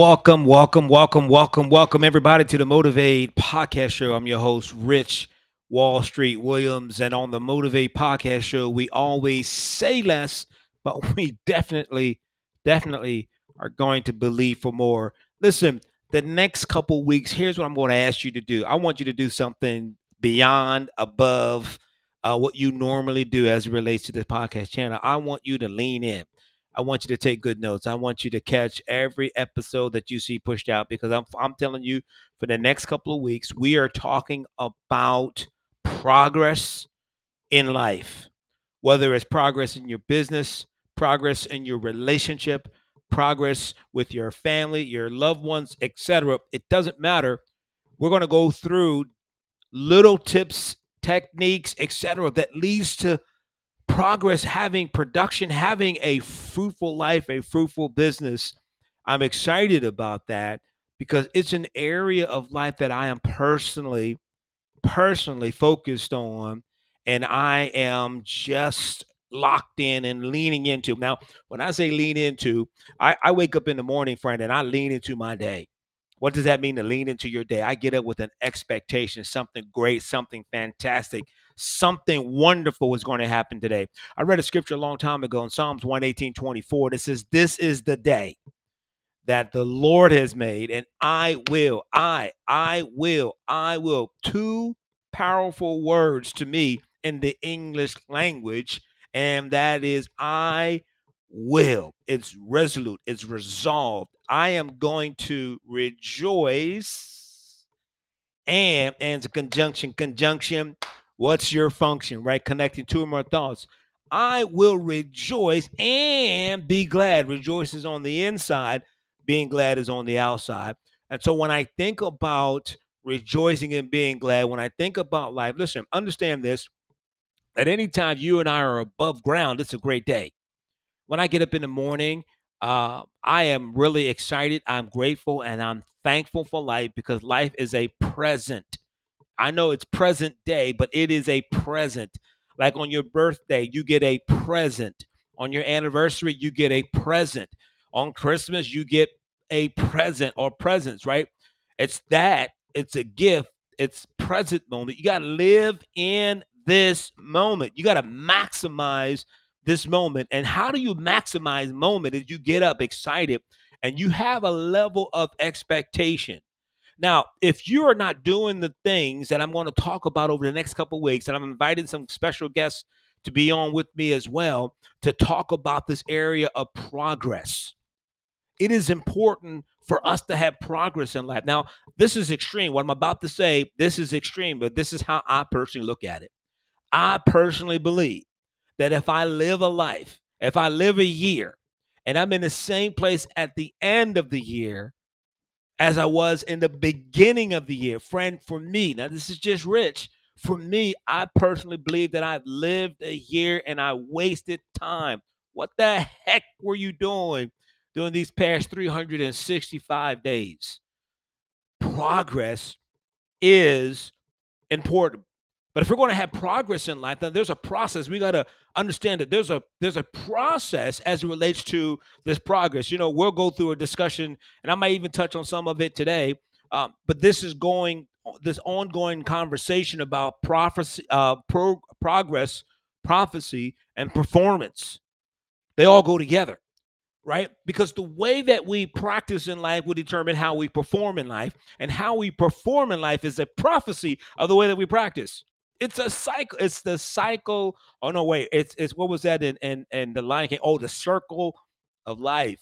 Welcome, welcome, welcome, welcome, welcome, everybody to the Motivate Podcast Show. I'm your host, Rich Wall Street Williams. And on the Motivate Podcast Show, we always say less, but we definitely, definitely are going to believe for more. Listen, the next couple weeks, here's what I'm going to ask you to do. I want you to do something beyond, above uh, what you normally do as it relates to the podcast channel. I want you to lean in. I want you to take good notes. I want you to catch every episode that you see pushed out because I'm I'm telling you for the next couple of weeks we are talking about progress in life. Whether it's progress in your business, progress in your relationship, progress with your family, your loved ones, etc. It doesn't matter. We're going to go through little tips, techniques, etc. that leads to progress, having production, having a fruitful life, a fruitful business. I'm excited about that because it's an area of life that I am personally, personally focused on. And I am just locked in and leaning into. Now, when I say lean into, I, I wake up in the morning, friend, and I lean into my day. What does that mean to lean into your day? I get up with an expectation, something great, something fantastic something wonderful is going to happen today. I read a scripture a long time ago in Psalms 118 24 that says, This is the day that the Lord has made, and I will, I, I will, I will. Two powerful words to me in the English language, and that is I will. It's resolute, it's resolved. I am going to rejoice. And and conjunction, conjunction, What's your function, right? Connecting two or more thoughts. I will rejoice and be glad. Rejoice is on the inside, being glad is on the outside. And so when I think about rejoicing and being glad, when I think about life, listen, understand this. At any time you and I are above ground, it's a great day. When I get up in the morning, uh, I am really excited. I'm grateful and I'm thankful for life because life is a present. I know it's present day, but it is a present. Like on your birthday, you get a present. On your anniversary, you get a present. On Christmas, you get a present or presents, right? It's that, it's a gift, it's present moment. You got to live in this moment. You got to maximize this moment. And how do you maximize moment is you get up excited and you have a level of expectation. Now, if you are not doing the things that I'm going to talk about over the next couple weeks, and I'm inviting some special guests to be on with me as well to talk about this area of progress. It is important for us to have progress in life. Now, this is extreme. What I'm about to say, this is extreme, but this is how I personally look at it. I personally believe that if I live a life, if I live a year, and I'm in the same place at the end of the year, as I was in the beginning of the year. Friend, for me, now this is just rich. For me, I personally believe that I've lived a year and I wasted time. What the heck were you doing during these past 365 days? Progress is important. But if we're going to have progress in life, then there's a process. We got to understand that there's a there's a process as it relates to this progress. You know, we'll go through a discussion, and I might even touch on some of it today. Um, but this is going this ongoing conversation about prophecy, uh, pro, progress, prophecy, and performance. They all go together, right? Because the way that we practice in life will determine how we perform in life, and how we perform in life is a prophecy of the way that we practice it's a cycle. It's the cycle. Oh no, wait. It's it's what was that in in, in the Lion King? Oh, the circle of life.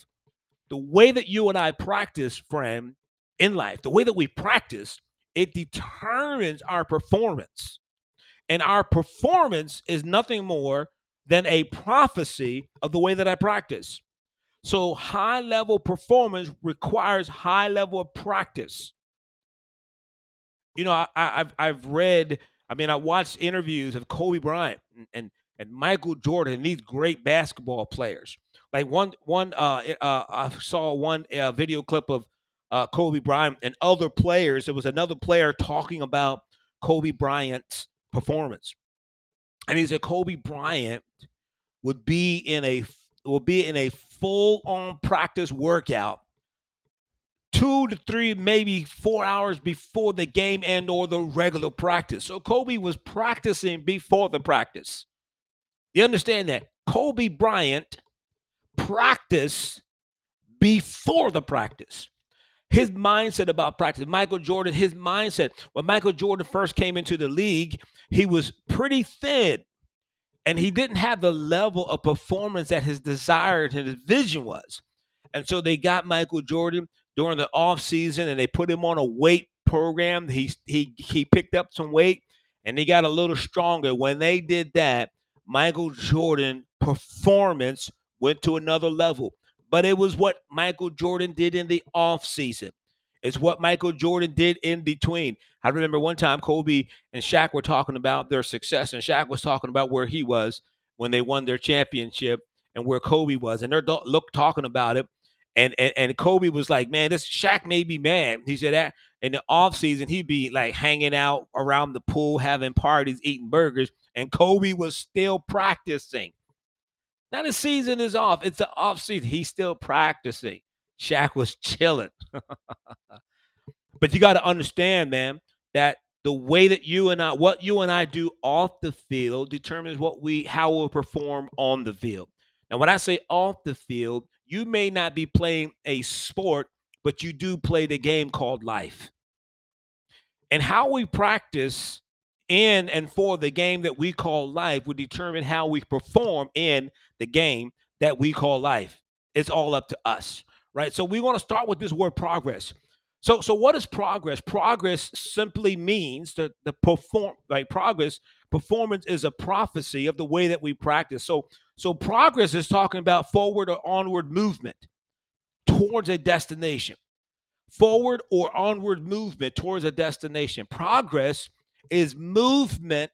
The way that you and I practice, friend, in life, the way that we practice, it determines our performance. And our performance is nothing more than a prophecy of the way that I practice. So high level performance requires high level of practice. You know, I, have I've read I mean, I watched interviews of Kobe Bryant and, and, and Michael Jordan and these great basketball players. Like one one uh, uh I saw one uh, video clip of uh, Kobe Bryant and other players. There was another player talking about Kobe Bryant's performance, and he said Kobe Bryant would be in a would be in a full on practice workout two to three, maybe four hours before the game and or the regular practice. So Kobe was practicing before the practice. You understand that? Kobe Bryant practiced before the practice. His mindset about practice, Michael Jordan, his mindset, when Michael Jordan first came into the league, he was pretty thin and he didn't have the level of performance that his desire and his vision was. And so they got Michael Jordan during the off season and they put him on a weight program. He he he picked up some weight and he got a little stronger. When they did that, Michael Jordan performance went to another level. But it was what Michael Jordan did in the off season. It's what Michael Jordan did in between. I remember one time Kobe and Shaq were talking about their success, and Shaq was talking about where he was when they won their championship and where Kobe was, and they're look talking about it. And, and and Kobe was like, man, this Shaq made me mad. He said that in the off season he'd be like hanging out around the pool, having parties, eating burgers, and Kobe was still practicing. Now the season is off. It's the off season. He's still practicing. Shaq was chilling. but you got to understand, man, that the way that you and I, what you and I do off the field determines what we, how we'll perform on the field. Now, when I say off the field, you may not be playing a sport, but you do play the game called life. And how we practice in and for the game that we call life will determine how we perform in the game that we call life. It's all up to us, right? So we want to start with this word progress. So, so what is progress? Progress simply means that the perform like progress performance is a prophecy of the way that we practice. So, so progress is talking about forward or onward movement towards a destination. Forward or onward movement towards a destination. Progress is movement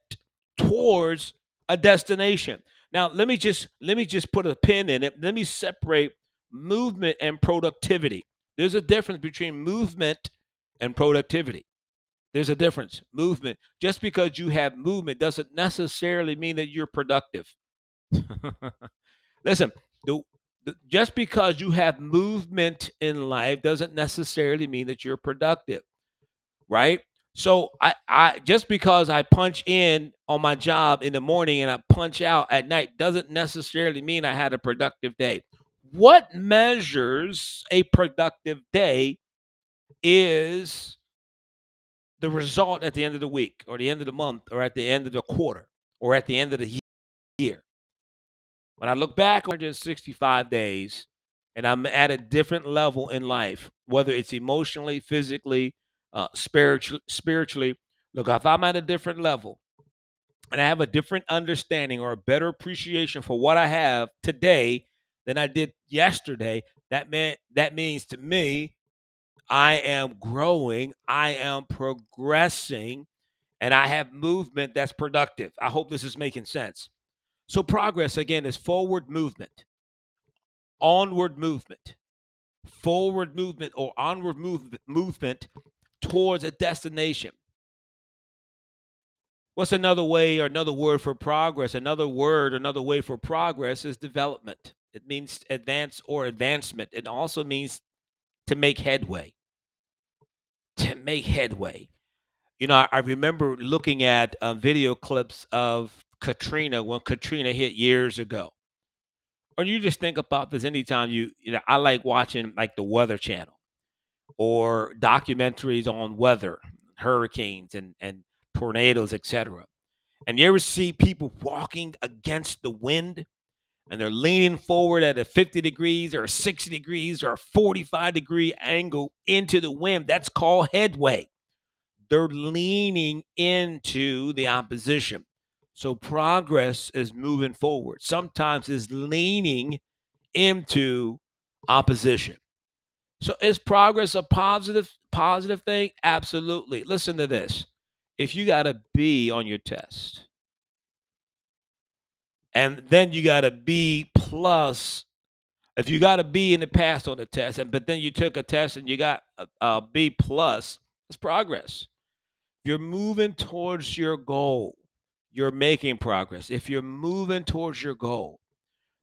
towards a destination. Now, let me just let me just put a pin in it. Let me separate movement and productivity. There's a difference between movement and productivity. There's a difference. Movement, just because you have movement doesn't necessarily mean that you're productive. Listen, the, the, just because you have movement in life doesn't necessarily mean that you're productive, right? So I, I just because I punch in on my job in the morning and I punch out at night doesn't necessarily mean I had a productive day. What measures a productive day is the result at the end of the week or the end of the month or at the end of the quarter or at the end of the year. When I look back 165 days and I'm at a different level in life, whether it's emotionally, physically, uh, spiritually, spiritually. Look, if I'm at a different level and I have a different understanding or a better appreciation for what I have today than I did yesterday, that meant that means to me, I am growing, I am progressing, and I have movement that's productive. I hope this is making sense. So progress again is forward movement, onward movement, forward movement or onward movement movement towards a destination. What's another way or another word for progress? Another word, another way for progress is development. It means advance or advancement. It also means to make headway. To make headway. You know, I, I remember looking at uh, video clips of Katrina when Katrina hit years ago. Or you just think about this anytime you, you know, I like watching like the Weather Channel or documentaries on weather, hurricanes and, and tornadoes, etc. And you ever see people walking against the wind and they're leaning forward at a 50 degrees or 60 degrees or a 45 degree angle into the wind? That's called headway. They're leaning into the opposition. So progress is moving forward. Sometimes is leaning into opposition. So is progress a positive positive thing? Absolutely. Listen to this. If you got a B on your test, and then you got a B plus, if you got a B in the past on the test, and but then you took a test and you got a, a B plus, it's progress. You're moving towards your goal. You're making progress. If you're moving towards your goal,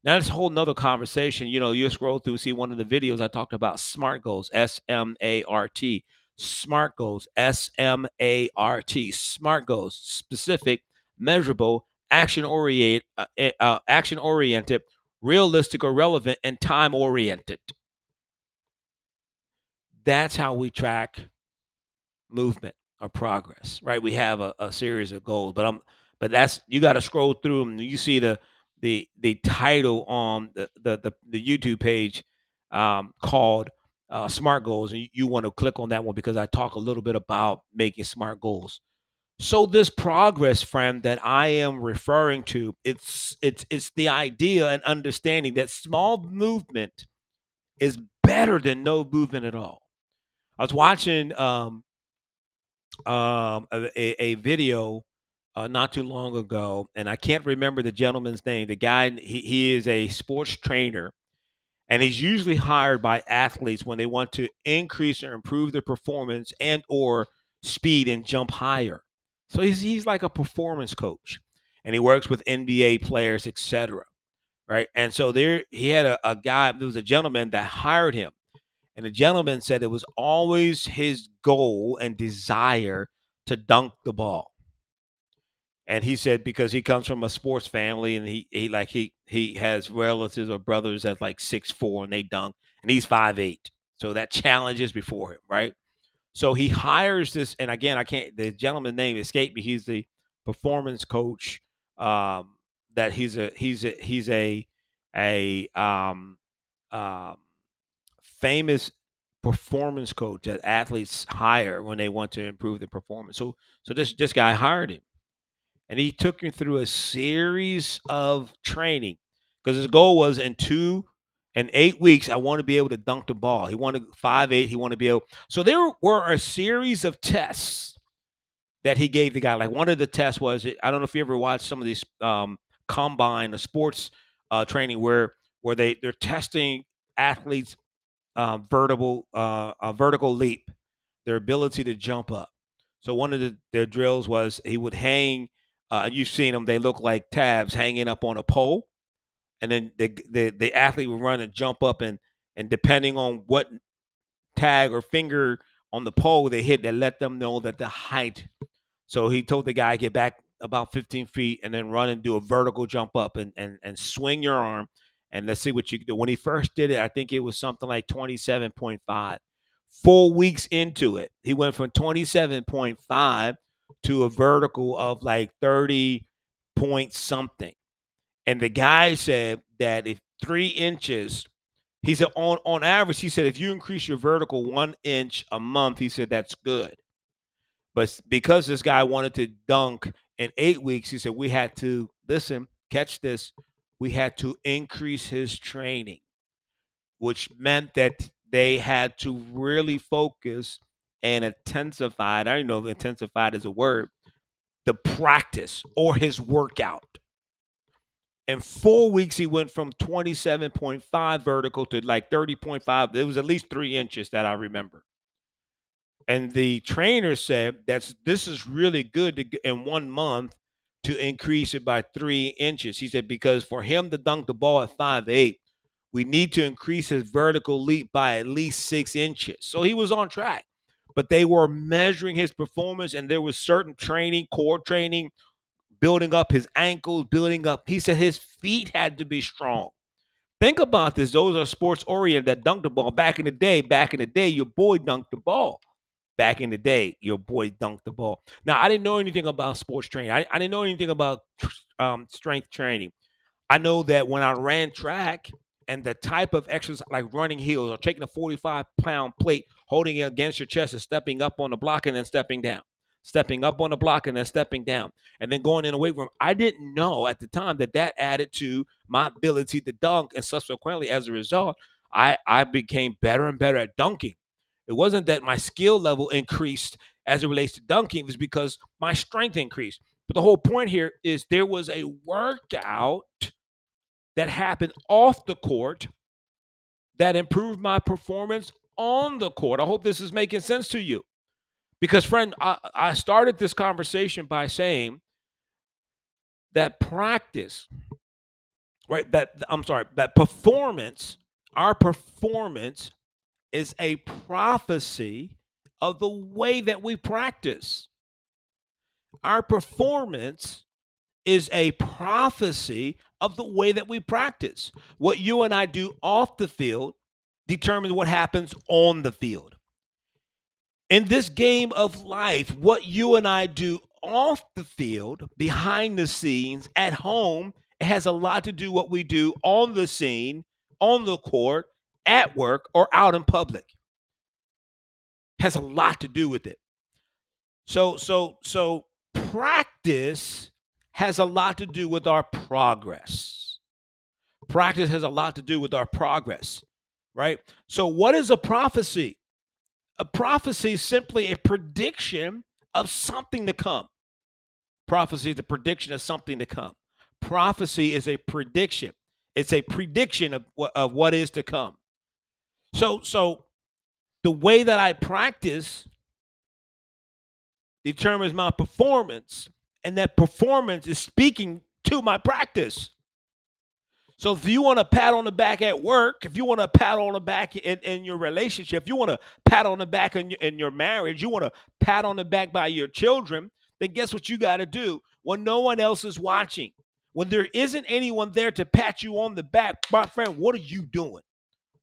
Now that's a whole nother conversation. You know, you scroll through, see one of the videos I talked about SMART goals, S M A R T, SMART goals, S M A R T, SMART goals, specific, measurable, action oriented, uh, eh, uh, action oriented, realistic or relevant, and time oriented. That's how we track movement or progress, right? We have a, a series of goals, but I'm, but that's you got to scroll through them. You see the the the title on the the the, the YouTube page um, called uh, Smart Goals, and you, you want to click on that one because I talk a little bit about making smart goals. So this progress, friend, that I am referring to, it's it's it's the idea and understanding that small movement is better than no movement at all. I was watching um, um, a, a video uh, not too long ago, and I can't remember the gentleman's name. The guy, he, he is a sports trainer, and he's usually hired by athletes when they want to increase or improve their performance and or speed and jump higher. So he's he's like a performance coach, and he works with NBA players, etc. Right, and so there he had a, a guy. There was a gentleman that hired him, and the gentleman said it was always his goal and desire to dunk the ball and he said because he comes from a sports family and he he like he he has relatives or brothers that's like six four and they dunk and he's five eight so that challenge is before him right so he hires this and again i can't the gentleman's name escaped me he's the performance coach um that he's a he's a he's a a um um famous performance coach that athletes hire when they want to improve their performance. So so this this guy hired him and he took him through a series of training because his goal was in two and eight weeks, I want to be able to dunk the ball. He wanted five eight. He wanted to be able. So there were a series of tests that he gave the guy. Like one of the tests was, I don't know if you ever watched some of these um, combine, the sports uh, training where where they they're testing athletes' uh, vertical uh, a vertical leap, their ability to jump up. So one of the, their drills was he would hang uh, you've seen them; they look like tabs hanging up on a pole, and then the the, the athlete would run and jump up and and depending on what tag or finger on the pole they hit, that let them know that the height. So he told the guy get back about 15 feet and then run and do a vertical jump up and and and swing your arm and let's see what you can do. When he first did it, I think it was something like 27.5. Four weeks into it, he went from 27.5 to a vertical of like 30 point something. And the guy said that if three inches, he said on, on average, he said if you increase your vertical one inch a month, he said that's good. But because this guy wanted to dunk in eight weeks, he said we had to listen, catch this, we had to increase his training, which meant that they had to really focus and intensified. I don't know if intensified is a word, the practice or his workout. In four weeks, he went from 27.5 vertical to like 30.5. It was at least three inches that I remember. And the trainer said that's this is really good to, in one month to increase it by three inches. He said, because for him to dunk the ball at five eight, we need to increase his vertical leap by at least six inches. So he was on track but they were measuring his performance and there was certain training, core training, building up his ankles, building up. He said his feet had to be strong. Think about this. Those are sports oriented that dunk the ball. Back in the day, back in the day, your boy dunked the ball. Back in the day, your boy dunked the ball. Now, I didn't know anything about sports training. I, I didn't know anything about um, strength training. I know that when I ran track, and the type of exercise like running heels or taking a 45 pound plate, holding it against your chest and stepping up on the block and then stepping down, stepping up on the block and then stepping down, and then going in the weight room. I didn't know at the time that that added to my ability to dunk, and subsequently, as a result, I I became better and better at dunking. It wasn't that my skill level increased as it relates to dunking; it was because my strength increased. But the whole point here is there was a workout that happened off the court that improved my performance on the court. I hope this is making sense to you. Because, friend, I, I started this conversation by saying that practice right? That I'm sorry, that performance, our performance is a prophecy of the way that we practice. Our performance is a prophecy of the way that we practice. What you and I do off the field determines what happens on the field. In this game of life, what you and I do off the field, behind the scenes, at home, has a lot to do with what we do on the scene, on the court, at work, or out in public. Has a lot to do with it. So, so, so practice has a lot to do with our progress. Practice has a lot to do with our progress, right? So, what is a prophecy? A prophecy is simply a prediction of something to come. Prophecy is a prediction of something to come. Prophecy is a prediction. It's a prediction of, of what is to come. So, so the way that I practice determines my performance, and that performance is speaking to my practice. So if you want to pat on the back at work, if you want to pat on the back in, in your relationship, if you want to pat on the back in your, in your marriage, you want to pat on the back by your children, then guess what you got to do when no one else is watching? When there isn't anyone there to pat you on the back, my friend, what are you doing?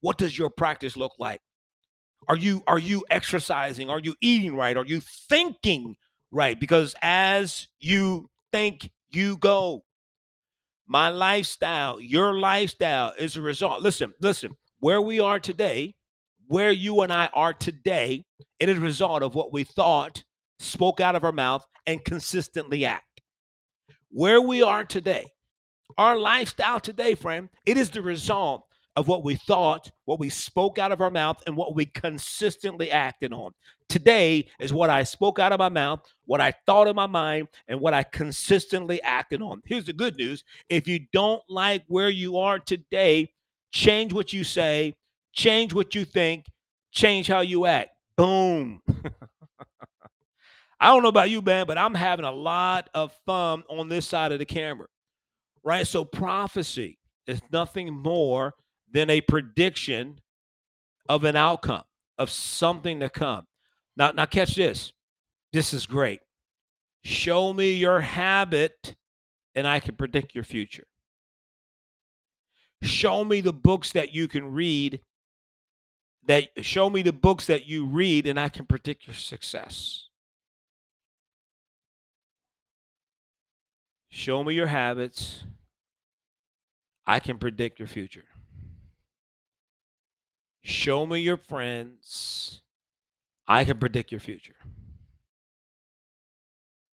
What does your practice look like? Are you are you exercising? Are you eating right? Are you thinking right? Because as you think, you go. My lifestyle, your lifestyle is a result. Listen, listen, where we are today, where you and I are today, it is a result of what we thought, spoke out of our mouth, and consistently act. Where we are today, our lifestyle today, friend, it is the result of what we thought, what we spoke out of our mouth, and what we consistently acted on. Today is what I spoke out of my mouth, what I thought in my mind, and what I consistently acted on. Here's the good news if you don't like where you are today, change what you say, change what you think, change how you act. Boom. I don't know about you, man, but I'm having a lot of fun on this side of the camera, right? So, prophecy is nothing more than a prediction of an outcome, of something to come. Now, now catch this. This is great. Show me your habit, and I can predict your future. Show me the books that you can read. That show me the books that you read, and I can predict your success. Show me your habits. I can predict your future. Show me your friends. I can predict your future.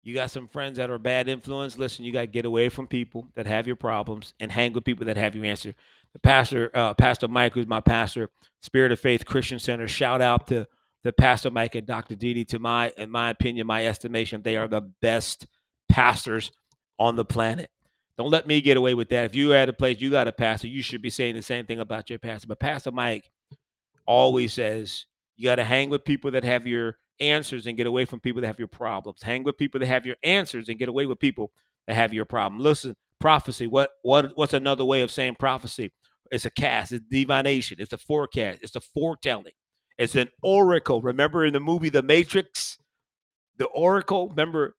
You got some friends that are bad influence. Listen, you got to get away from people that have your problems and hang with people that have your answer. The pastor, uh, Pastor Mike, who's my pastor, Spirit of Faith Christian Center. Shout out to the Pastor Mike and Dr. DeeDee. To my, in my opinion, my estimation, they are the best pastors on the planet. Don't let me get away with that. If you are at a place you got a pastor, you should be saying the same thing about your pastor. But Pastor Mike always says you got to hang with people that have your answers and get away from people that have your problems. Hang with people that have your answers and get away with people that have your problem. Listen, prophecy. What what what's another way of saying prophecy? It's a cast, it's divination, it's a forecast, it's a foretelling, it's an oracle. Remember in the movie The Matrix, the oracle. Remember,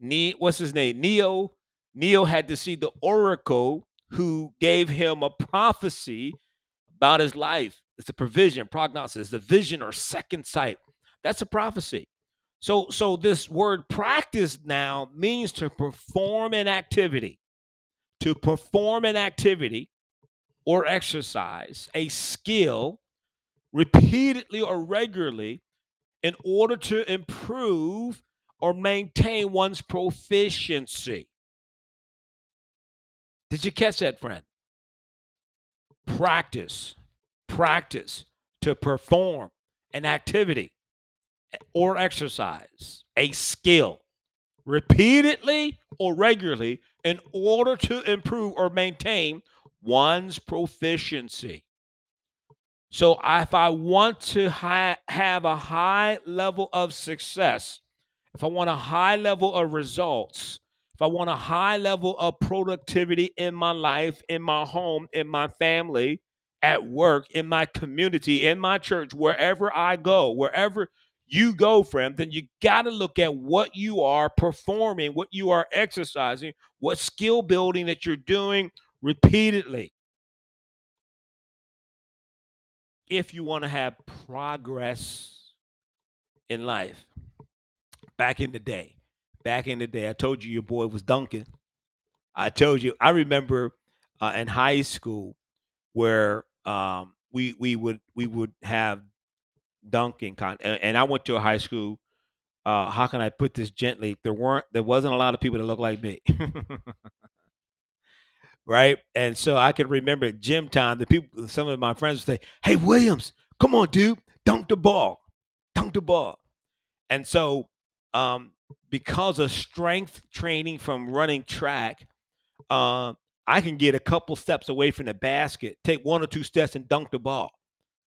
ne- what's his name? Neo. Neo had to see the oracle who gave him a prophecy about his life. It's a provision, prognosis, the vision or second sight. That's a prophecy. So, so this word practice now means to perform an activity, to perform an activity or exercise, a skill repeatedly or regularly in order to improve or maintain one's proficiency. Did you catch that, friend? Practice practice to perform an activity or exercise, a skill, repeatedly or regularly in order to improve or maintain one's proficiency. So, if I want to hi- have a high level of success, if I want a high level of results, if I want a high level of productivity in my life, in my home, in my family, at work, in my community, in my church, wherever I go, wherever you go, friend, then you got to look at what you are performing, what you are exercising, what skill building that you're doing repeatedly. If you want to have progress in life, back in the day, back in the day, I told you your boy was dunking. I told you, I remember uh, in high school where um, we we would we would have dunking con and, I went to a high school. Uh, how can I put this gently? There weren't there wasn't a lot of people that looked like me. right? And so I can remember at gym time, the people, some of my friends would say, Hey, Williams, come on, dude, dunk the ball, dunk the ball. And so, um, because of strength training from running track, uh, I can get a couple steps away from the basket, take one or two steps and dunk the ball.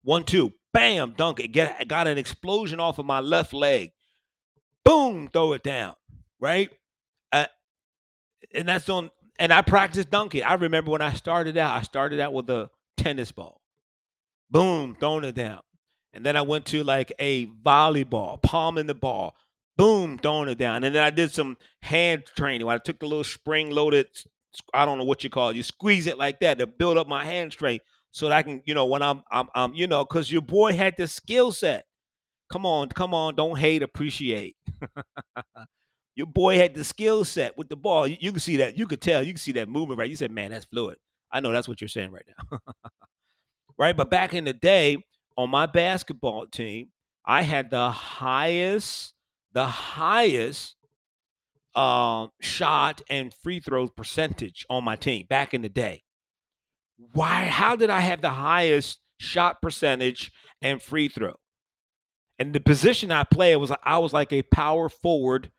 One, two, bam, dunk it. Get got an explosion off of my left leg. Boom, throw it down. Right? Uh, and that's on and I practiced dunking. I remember when I started out, I started out with a tennis ball. Boom, throwing it down. And then I went to like a volleyball, palming the ball. Boom, throwing it down. And then I did some hand training. I took the little spring loaded I don't know what you call it. You squeeze it like that to build up my hand strength so that I can, you know, when I'm, I'm, I'm you know, because your boy had the skill set. Come on, come on, don't hate, appreciate. your boy had the skill set with the ball. You, you, can see that. You could tell. You can see that movement, right? You said, man, that's fluid. I know that's what you're saying right now. right. But back in the day on my basketball team, I had the highest, the highest uh, shot and free throw percentage on my team back in the day. Why? How did I have the highest shot percentage and free throw? And the position I played was I was like a power forward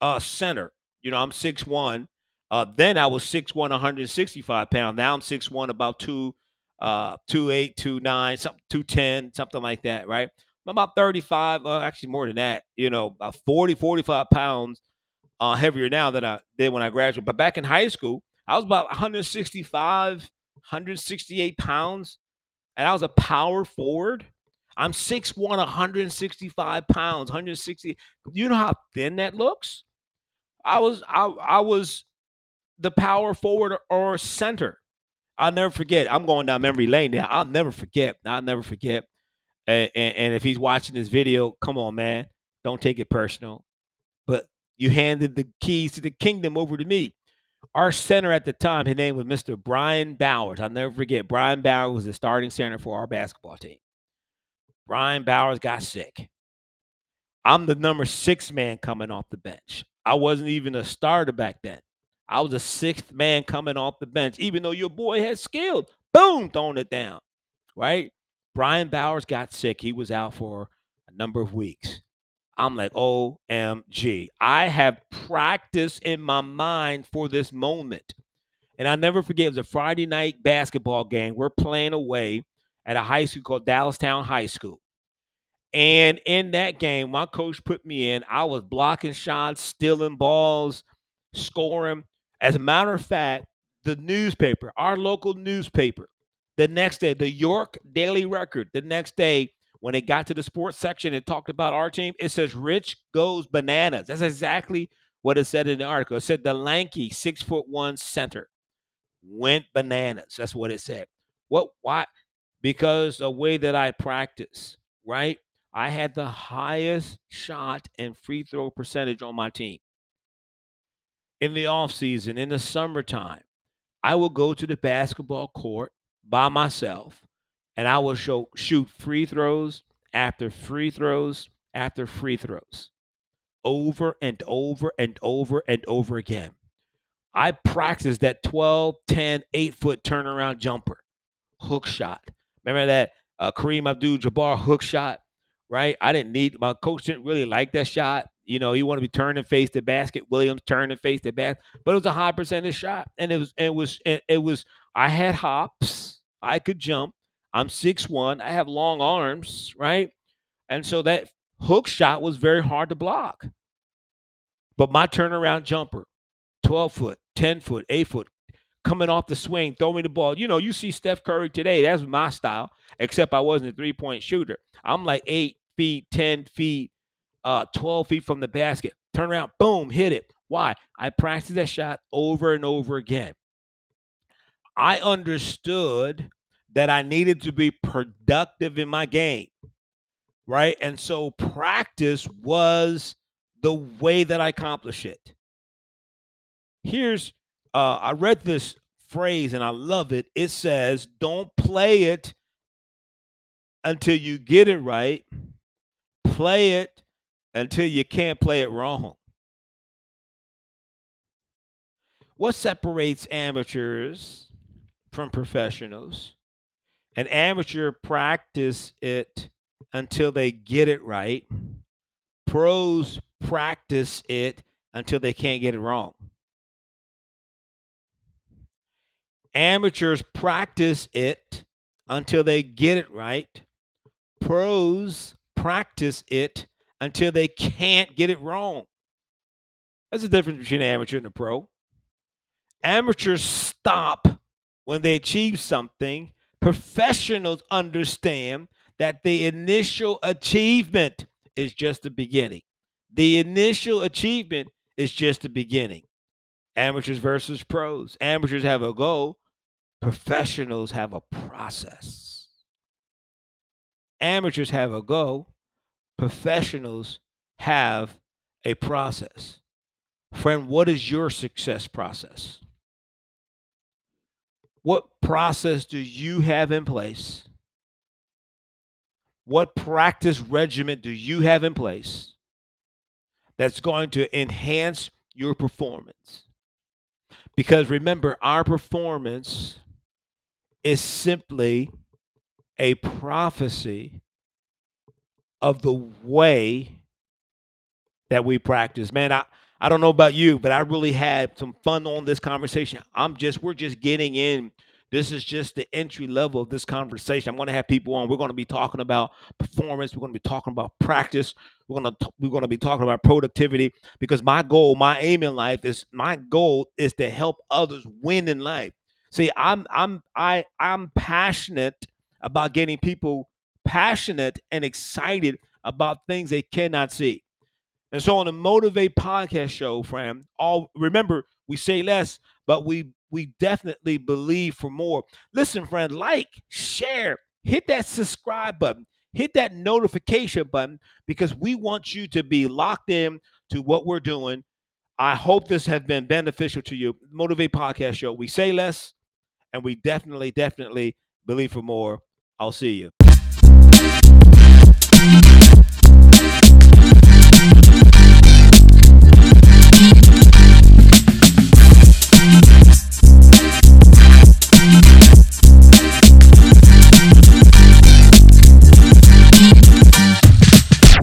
uh, center. You know, I'm six one. Uh, then I was 6'1, 165 pounds. Now I'm 6'1, about two, uh, 2'8, 2'9, something, 210, something like that, right? I'm about 35, uh, actually more than that, you know, about 40, 45 pounds uh, heavier now than I did when I graduated. But back in high school, I was about 165, 168 pounds, and I was a power forward. I'm 6'1, 165 pounds, 160. You know how thin that looks? I was I, I was the power forward or center. I'll never forget. I'm going down memory lane now. I'll never forget. I'll never forget. And, and, and if he's watching this video, come on, man. Don't take it personal. You handed the keys to the kingdom over to me. Our center at the time, his name was Mr. Brian Bowers. I'll never forget. Brian Bowers was the starting center for our basketball team. Brian Bowers got sick. I'm the number six man coming off the bench. I wasn't even a starter back then. I was a sixth man coming off the bench, even though your boy had skill. Boom, throwing it down. Right? Brian Bowers got sick. He was out for a number of weeks. I'm like, OMG. I have practiced in my mind for this moment. And I never forget, it was a Friday night basketball game. We're playing away at a high school called Dallastown High School. And in that game, my coach put me in. I was blocking shots, stealing balls, scoring. As a matter of fact, the newspaper, our local newspaper, the next day, the York Daily Record, the next day, when it got to the sports section and talked about our team, it says Rich goes bananas. That's exactly what it said in the article. It said the lanky six foot one center went bananas. That's what it said. What? Why? Because the way that I practice, right? I had the highest shot and free throw percentage on my team. In the off season, in the summertime, I will go to the basketball court by myself and I will show, shoot free throws after free throws after free throws over and over and over and over again. I practiced that 12, 10, 8 foot turnaround jumper, hook shot. Remember that uh, Kareem Abdul Jabbar hook shot, right? I didn't need my coach didn't really like that shot. You know, he wanted to be turning face the basket. Williams turning face the basket, but it was a high percentage shot, and it was it was it was. I had hops. I could jump. I'm six one. I have long arms, right? And so that hook shot was very hard to block. But my turnaround jumper, 12 foot, 10 foot, 8 foot, coming off the swing, throwing the ball. You know, you see Steph Curry today. That's my style, except I wasn't a three point shooter. I'm like eight feet, 10 feet, uh, 12 feet from the basket. Turn around, boom, hit it. Why? I practiced that shot over and over again. I understood that I needed to be productive in my game, right? And so practice was the way that I accomplish it. Here's uh, I read this phrase and I love it. It says, Don't play it until you get it right, play it until you can't play it wrong. What separates amateurs from professionals? An amateur practice it until they get it right. Pros practice it until they can't get it wrong. Amateurs practice it until they get it right. Pros practice it until they can't get it wrong. That's the difference between an amateur and a pro. Amateurs stop when they achieve something. Professionals understand that the initial achievement is just the beginning. The initial achievement is just the beginning. Amateurs versus pros. Amateurs have a goal, professionals have a process. Amateurs have a goal, professionals have a process. Friend, what is your success process? What process do you have in place? What practice regimen do you have in place that's going to enhance your performance? Because remember, our performance is simply a prophecy of the way that we practice. Man, I, I don't know about you, but I really had some fun on this conversation. I'm just, we're just getting in. This is just the entry level of this conversation. I'm going to have people on. We're going to be talking about performance. We're going to be talking about practice. We're going to we're going to be talking about productivity because my goal, my aim in life is my goal is to help others win in life. See, I'm I'm I I'm passionate about getting people passionate and excited about things they cannot see. And so on the Motivate podcast show, friend, all remember we say less, but we we definitely believe for more. Listen, friend, like, share, hit that subscribe button, hit that notification button because we want you to be locked in to what we're doing. I hope this has been beneficial to you. Motivate podcast show. We say less, and we definitely, definitely believe for more. I'll see you.